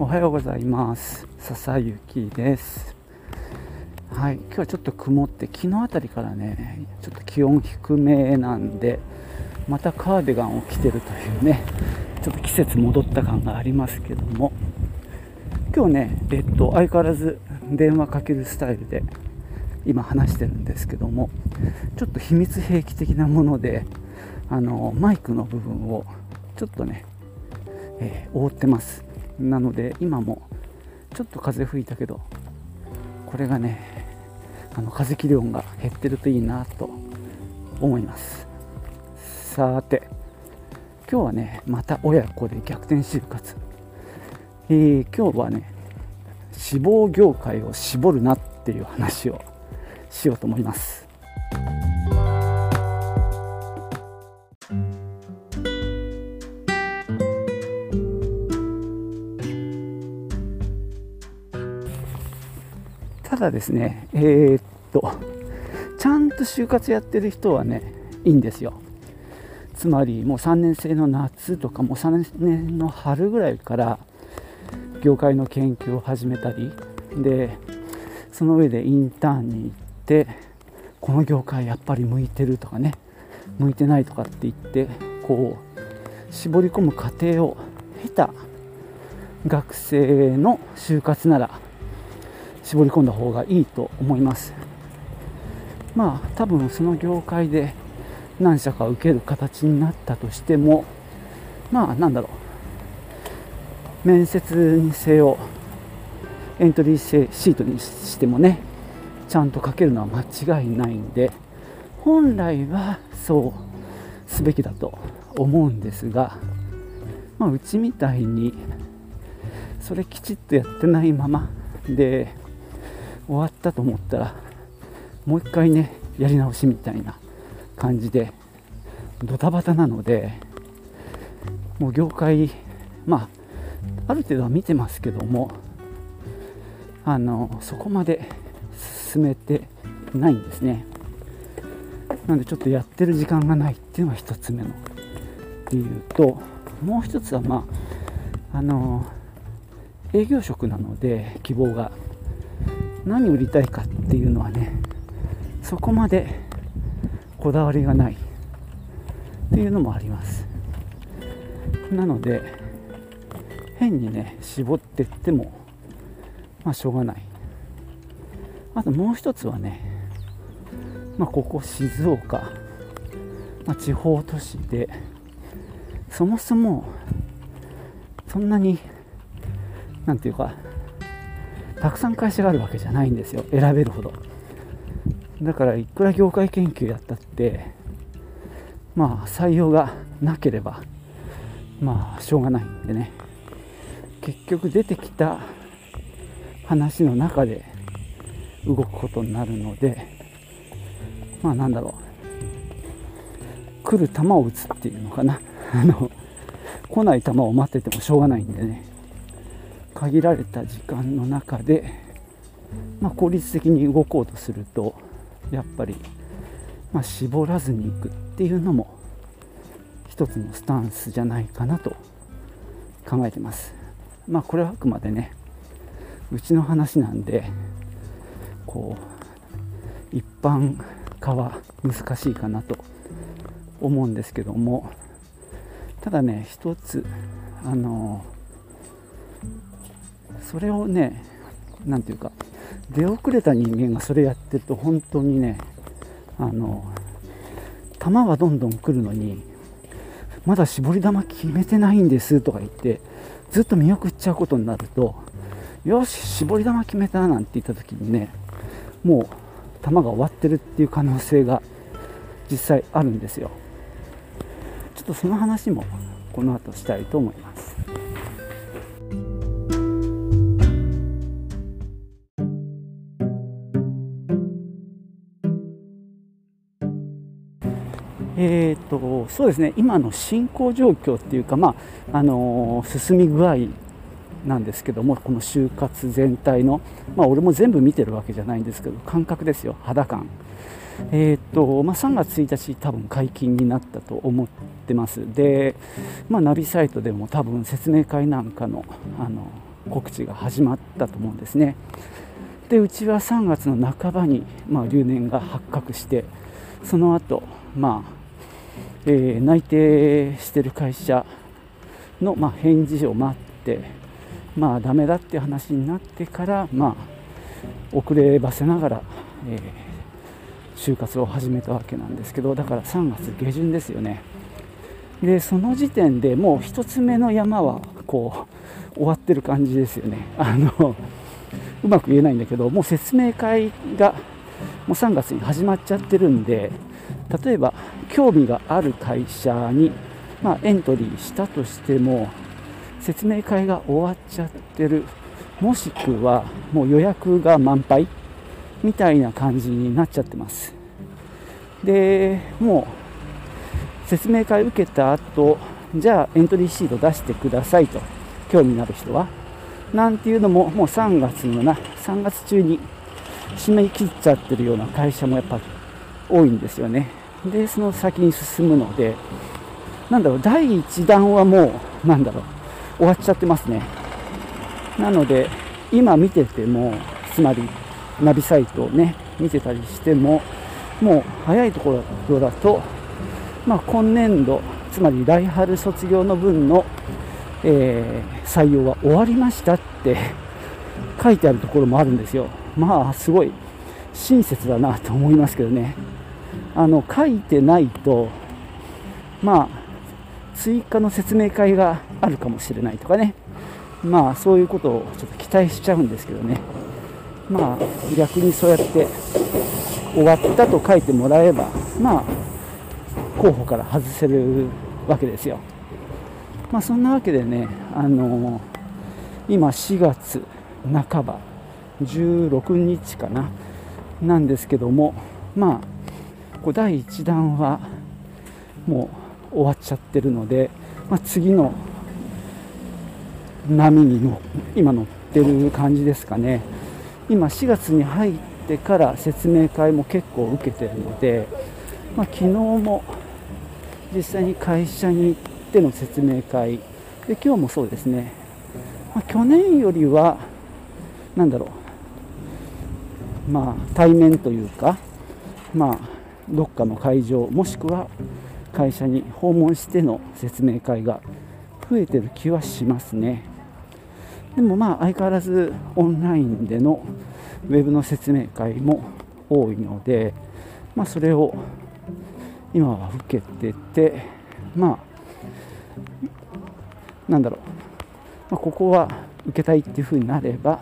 おはようございます。笹雪です。はい今日はちょっと曇って昨日あたりからねちょっと気温低めなんでまたカーディガンを着てるというねちょっと季節戻った感がありますけども今日ねえっと相変わらず電話かけるスタイルで今話してるんですけどもちょっと秘密兵器的なものであのマイクの部分をちょっとね、えー、覆ってます。なので今もちょっと風吹いたけどこれがねあの風切り音が減ってるといいなと思います。さて今日はねまた親子で逆転就活、えー、今日はね死亡業界を絞るなっていう話をしようと思います。だですねえー、っとちゃんと就活やってる人はねいいんですよ。つまりもう3年生の夏とかもう3年の春ぐらいから業界の研究を始めたりでその上でインターンに行ってこの業界やっぱり向いてるとかね向いてないとかって言ってこう絞り込む過程を経た学生の就活なら絞り込んだ方がいいと思います。まあ多分その業界で何社か受ける形になったとしてもまあなんだろう。面接にせよエントリーシートにしてもねちゃんと書けるのは間違いないんで本来はそうすべきだと思うんですが、まあ、うちみたいにそれきちっとやってないままで終わったと思ったらもう一回ねやり直しみたいな感じでドタバタなのでもう業界まあある程度は見てますけどもあのそこまで進めてないんですね。なのでちょっとやってる時間がないっていうのが1つ目の理由ともう1つはまああの営業職なので希望が。何売りたいかっていうのはねそこまでこだわりがない。っていうのもあります。なので変にね絞ってってもまあしょうがない。あともう一つはねまあここ静岡、まあ、地方都市でそもそもそんなになんていうかたくさん会社があるわけじゃないんですよ。選べるほど。だからいくら業界研究やったってまあ採用がなければまあしょうがないんでね。結局出てきた話の中で動くことになるのでまあなんだろう。来る球を打つっていうのかな。あの来ない球を待っててもしょうがないんでね。限られた時間の中で、まあ、効率的に動こうとするとやっぱり、まあ、絞らずにいくっていうのも一つのスタンスじゃないかなと考えてます。まあこれはあくまでねうちの話なんでこう一般化は難しいかなと思うんですけどもただね一つあのそれをね何て言うか出遅れた人間がそれやってると本当にねあの球はどんどん来るのにまだ絞り球決めてないんですとか言ってずっと見送っちゃうことになるとよし絞り球決めたなんて言った時にねもう球が終わってるっていう可能性が実際あるんですよ。ちょっとその話もこの後したいと思います。えーと、そうですね。今の進行状況っていうか、まああのー、進み具合なんですけどもこの就活全体の、まあ、俺も全部見てるわけじゃないんですけど感覚ですよ肌感。えーとまあ、3月1日多分解禁になったと思ってます。で、まあ、ナビサイトでも多分説明会なんかのあの告知が始まったと思うんですね。でうちは3月の半ばに、ま、留年が発覚してその後、まあえー、内定してる会社の、まあ、返事を待ってまあダメだって話になってからまあ遅ればせながら、えー、就活を始めたわけなんですけどだから3月下旬ですよね。でその時点でもう1つ目の山はこう終わってる感じですよね。あのうまく言えないんだけどもう説明会がう3月に始まっちゃってるんで例えば興味がある会社に、まあ、エントリーしたとしても説明会が終わっちゃってる。もしくはもう予約が満杯みたいな感じになっちゃってます。でもう説明会受けた後じゃあエントリーシート出してくださいと興味のある人は。なんていうのももう3月のな3月中に締め切っちゃってるような会社もやっぱ多いんですよね。でその先に進むのでなんだろう第1弾はもうなんだろう終わっちゃってますね。なので今見ててもつまりナビサイトをね見てたりしてももう早いところだと、まあ、今年度つまり来春卒業の分の、えー、採用は終わりましたって書いてあるところもあるんですよ。まあすごい親切だなと思いますけどね。あの書いてないとまあ追加の説明会があるかもしれないとかね。まあそういうことをちょっと期待しちゃうんですけどね。まあ逆にそうやって終わったと書いてもらえばまあ候補から外せるわけですよ。まあそんなわけでねあのー、今4月半ば16日かな。なんですけどもまあこう第1弾はもう終わっちゃってるので、まあ、次の波にの今乗ってる感じですかね。今4月に入ってから説明会も結構受けてるので、まあ、昨日も実際に会社に行っての説明会。で今日もそうですね、まあ、去年よりは何だろう。まあ対面というかまあどっかの会場もしくは会社に訪問しての説明会が増えてる気はしますね。でもまあ相変わらずオンラインでのウェブの説明会も多いので、まあ、それを今は受けててまあなんだろう、まあ、ここは受けたいっていうふうになれば、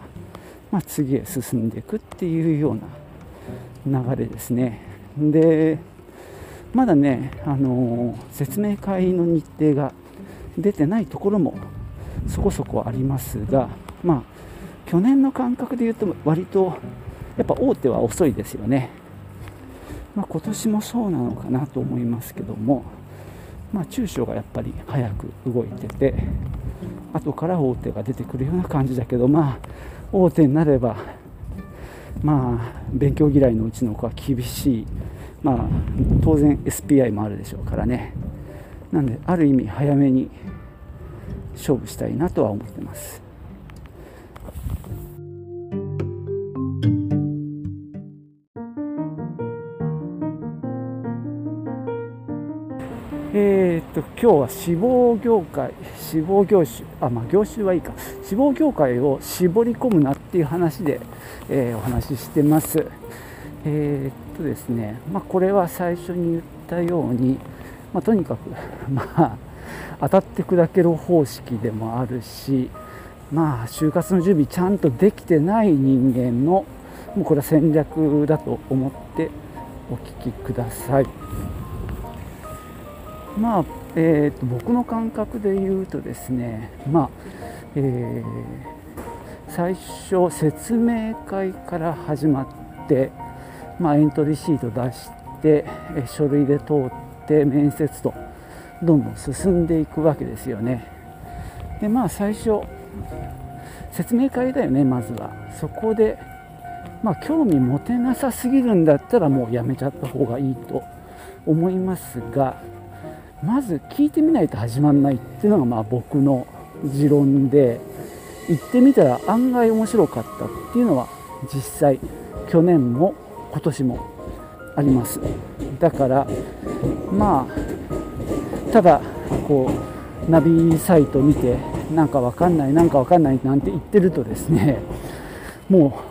まあ、次へ進んでいくっていうような流れですね。でまだね、あのー、説明会の日程が出てないところもそこそこありますが、まあ、去年の感覚で言うと割とやっぱ大手は遅いですよね、まあ、今年もそうなのかなと思いますけども、まあ、中小がやっぱり早く動いてて後から大手が出てくるような感じだけどまあ大手になればまあ勉強嫌いのうちの子は厳しいまあ当然 SPI もあるでしょうからねなんである意味早めに勝負したいなとは思ってます。えー、っと今日は志望業界、志望業種、あまあ、業種はいいか、志望業界を絞り込むなっていう話で、えー、お話ししてます。えー、っとですね、まあ、これは最初に言ったように、まあ、とにかく、まあ、当たって砕ける方式でもあるしまあ就活の準備ちゃんとできてない人間のもうこれは戦略だと思ってお聞きくださいまあ、えーと、僕の感覚で言うとですねまあ、えー、最初説明会から始まって、まあ、エントリーシート出して書類で通って面接とどんどん進んでいくわけですよね。でまあ最初説明会だよねまずは。そこでまあ興味持てなさすぎるんだったらもうやめちゃった方がいいと思いますがまず聞いてみないと始まらないっていうのがまあ僕の持論で行ってみたら案外面白かったっていうのは実際去年も今年もあります。だからまあただこうナビサイト見てなんかわかんないなんかわかんないなんて言ってるとですねも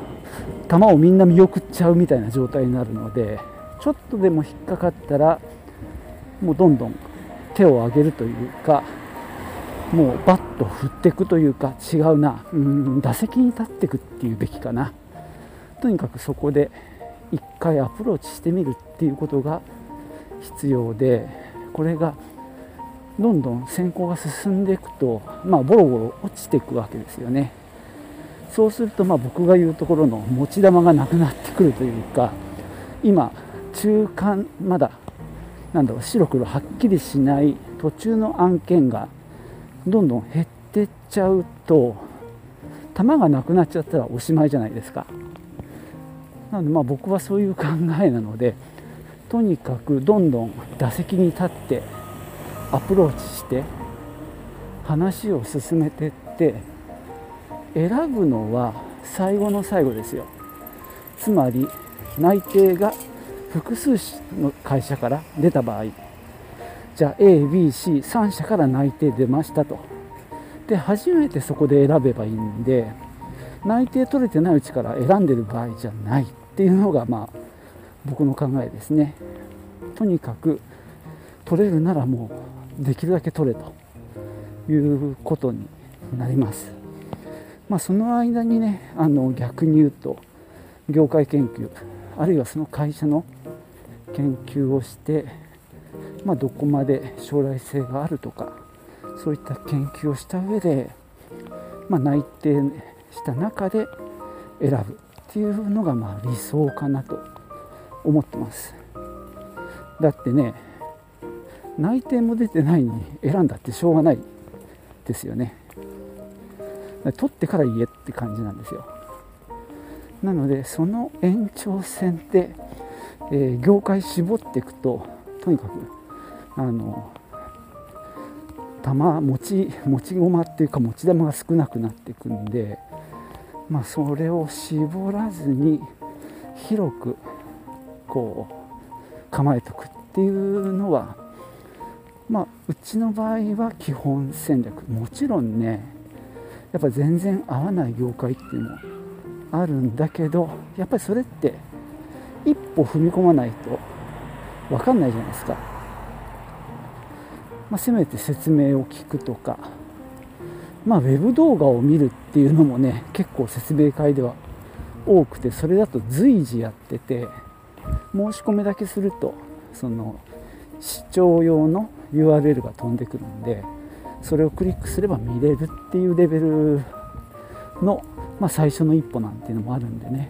う球をみんな見送っちゃうみたいな状態になるのでちょっとでも引っかかったらもうどんどん手を上げるというかもうバット振っていくというか違うなうん打席に立っていくっていうべきかな。とにかくそこで1回アプローチしてみるっていうことが必要でこれがどんどん選考が進んでいくと、まあ、ボロボロ落ちていくわけですよね。そうするとまあ僕が言うところの持ち球がなくなってくるというか今中間まだなんだろう白黒はっきりしない途中の案件がどんどん減ってっちゃうと球がなくなっちゃったらおしまいじゃないですか。なのでまあ僕はそういう考えなのでとにかくどんどん打席に立ってアプローチして話を進めてって選ぶのは最後の最後ですよ。つまり内定が複数の会社から出た場合じゃあ ABC3 社から内定出ましたと。で初めてそこで選べばいいんで内定取れてないうちから選んでる場合じゃないっていうのがまあ僕の考えですね。とにかく取れるならもうできるだけ取れということになります。まあその間にねあの逆に言うと業界研究。あるいはその会社の研究をしてまあ、どこまで将来性があるとかそういった研究をした上で、まあ、内定した中で選ぶっていうのがまあ理想かなと思ってます。だってね内定も出てないのに選んだってしょうがないですよね。取ってから言えって感じなんですよ。なのでその延長線で、えー、業界絞っていくととにかくあの玉持ち持ち駒っていうか持ち玉が少なくなっていくんで、まあ、それを絞らずに広くこう構えておくっていうのは、まあ、うちの場合は基本戦略。もちろんねやっぱ全然合わない業界っていうのもあるんだけどやっぱりそれって一歩踏み込まないと分かんないじゃないですか。まあ、せめて説明を聞くとか、まあ、ウェブ動画を見るっていうのもね結構説明会では多くてそれだと随時やってて申し込みだけするとその視聴用の URL が飛んでくるんでそれをクリックすれば見れるっていうレベルの、まあ、最初の一歩なんていうのもあるんでね。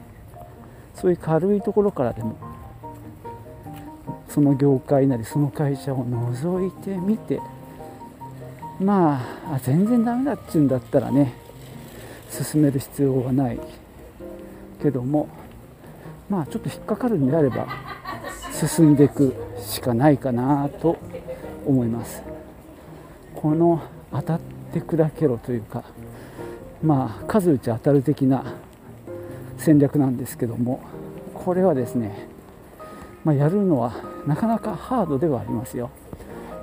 そういう軽いところからでもその業界なりその会社を覗いてみてまあ全然ダメだっちゅうんだったらね進める必要がない。けどもまあちょっと引っかかるんであれば進んでいくしかないかなと思います。この当たって砕けろというかまあ数打ち当たる的な戦略なんですけどもこれはですね、まあ、やるのはなかなかハードではありますよ。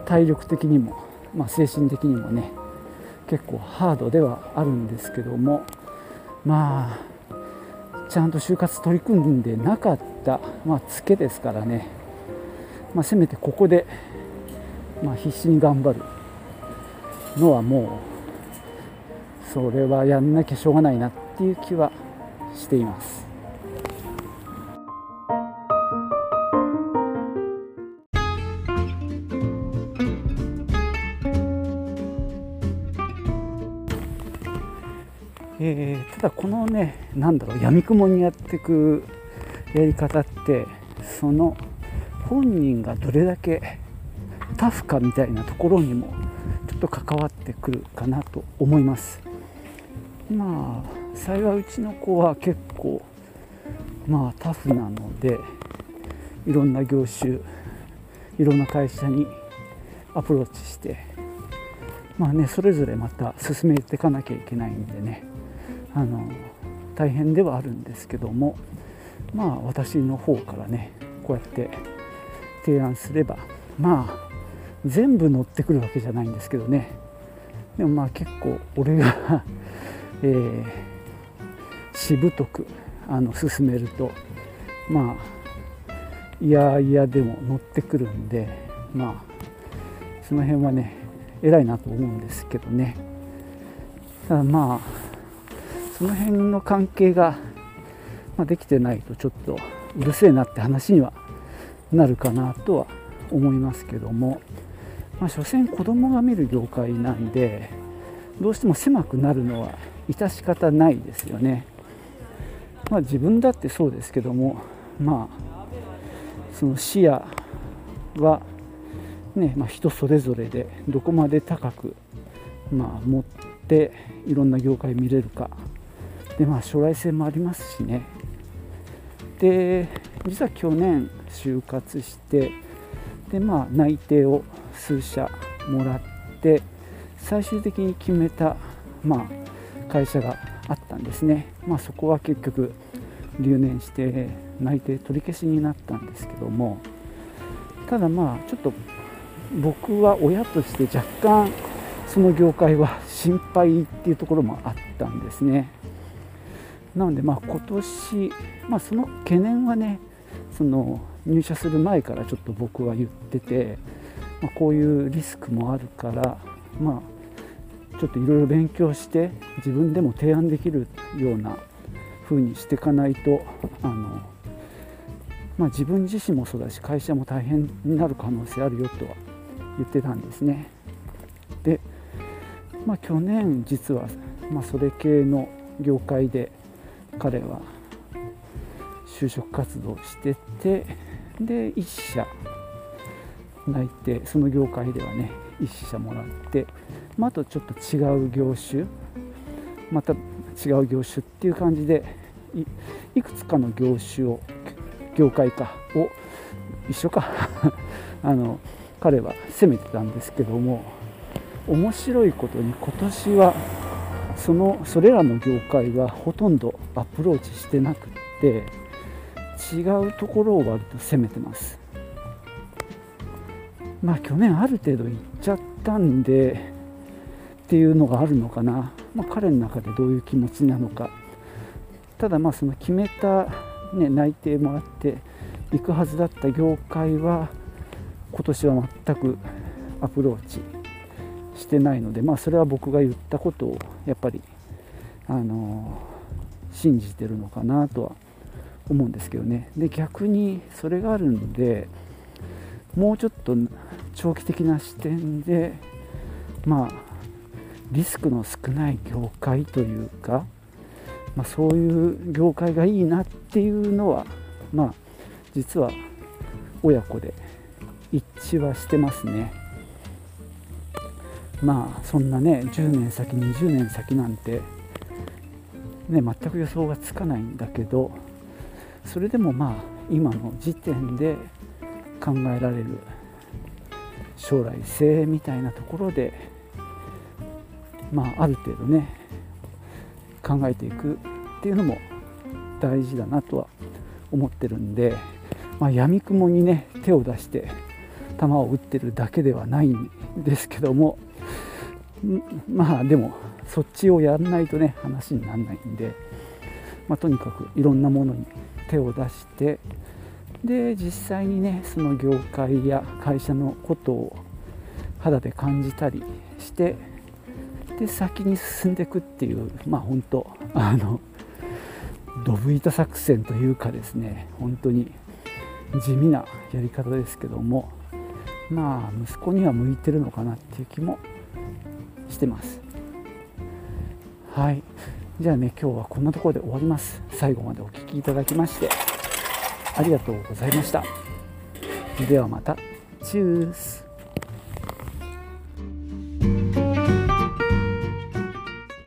体力的にも、まあ、精神的にもね結構ハードではあるんですけどもまあちゃんと就活取り組んでなかった、まあ、ツケですからね、まあ、せめてここで、まあ、必死に頑張るのはもうそれはやんなきゃしょうがないなっていう気はしています。えー、ただこのね何だろうやみくもにやっていくやり方ってその本人がどれだけタフかみたいなところにもちょっと関わってくるかなと思いますまあ幸いうちの子は結構まあタフなのでいろんな業種いろんな会社にアプローチしてまあねそれぞれまた進めていかなきゃいけないんでねあの大変ではあるんですけどもまあ私の方からねこうやって提案すればまあ全部乗ってくるわけじゃないんですけどね。でもまあ結構俺がえー、しぶとくあの進めるとまあいやいやでも乗ってくるんでまあその辺はね偉いなと思うんですけどね。ただまあその辺の関係が、まあ、できてないとちょっとうるせえなって話にはなるかなとは思いますけども、まあ、所詮子供が見る業界なんでどうしても狭くなるのは致し方ないですよね。まあ、自分だってそうですけどもまあその視野はね、まあ、人それぞれでどこまで高く、まあ、持っていろんな業界見れるかでまあ将来性もありますしねで実は去年就活してでまあ内定を数社もらって最終的に決めた、まあ、会社があったんですね、まあ、そこは結局留年して内定取り消しになったんですけどもただまあちょっと僕は親として若干その業界は心配っていうところもあったんですね。なのでまあ今年、まあ、その懸念はねその入社する前からちょっと僕は言ってて、まあ、こういうリスクもあるからまあちょっといろいろ勉強して自分でも提案できるような風にしていかないとあの、まあ、自分自身もそうだし会社も大変になる可能性あるよとは言ってたんですね。で、まあ、去年実は、まあ、それ系の業界で彼は就職活動しててで1社内定その業界ではね1社もらって、まあ、あとちょっと違う業種また違う業種っていう感じでいくつかの業種を業界かを一緒か あの彼は攻めてたんですけども面白いことに今年はそのそれらの業界はほとんどアプローチしてなくって違うところを割と攻めてます。まあ去年ある程度行っちゃったんでっていうのがあるのかな、まあ、彼の中でどういう気持ちなのか。ただまあその決めた、ね、内定もらって行くはずだった業界は今年は全くアプローチしてないので、まあ、それは僕が言ったことをやっぱり、あの信じてるのかなとは思うんですけどね。で逆にそれがあるんでもうちょっと長期的な視点でまあリスクの少ない業界というか、まあ、そういう業界がいいなっていうのはまあ実は親子で一致はしてますね。まあそんなね10年先20年先なんてね全く予想がつかないんだけどそれでもまあ今の時点で考えられる将来性みたいなところでまあある程度ね考えていくっていうのも大事だなとは思ってるんで、まあ、闇雲にね手を出して球を打ってるだけではないんですけどもまあでもそっちをやらないとね話にならないんで、まあ、とにかくいろんなものに手を出してで実際にねその業界や会社のことを肌で感じたりしてで先に進んでいくっていうまあ本当あのドブ板作戦というかですね本当に地味なやり方ですけどもまあ息子には向いてるのかなっていう気もしてます。はい。じゃあね今日はこんなところで終わります。最後までお聴きいただきましてありがとうございました。ではまた。チュース。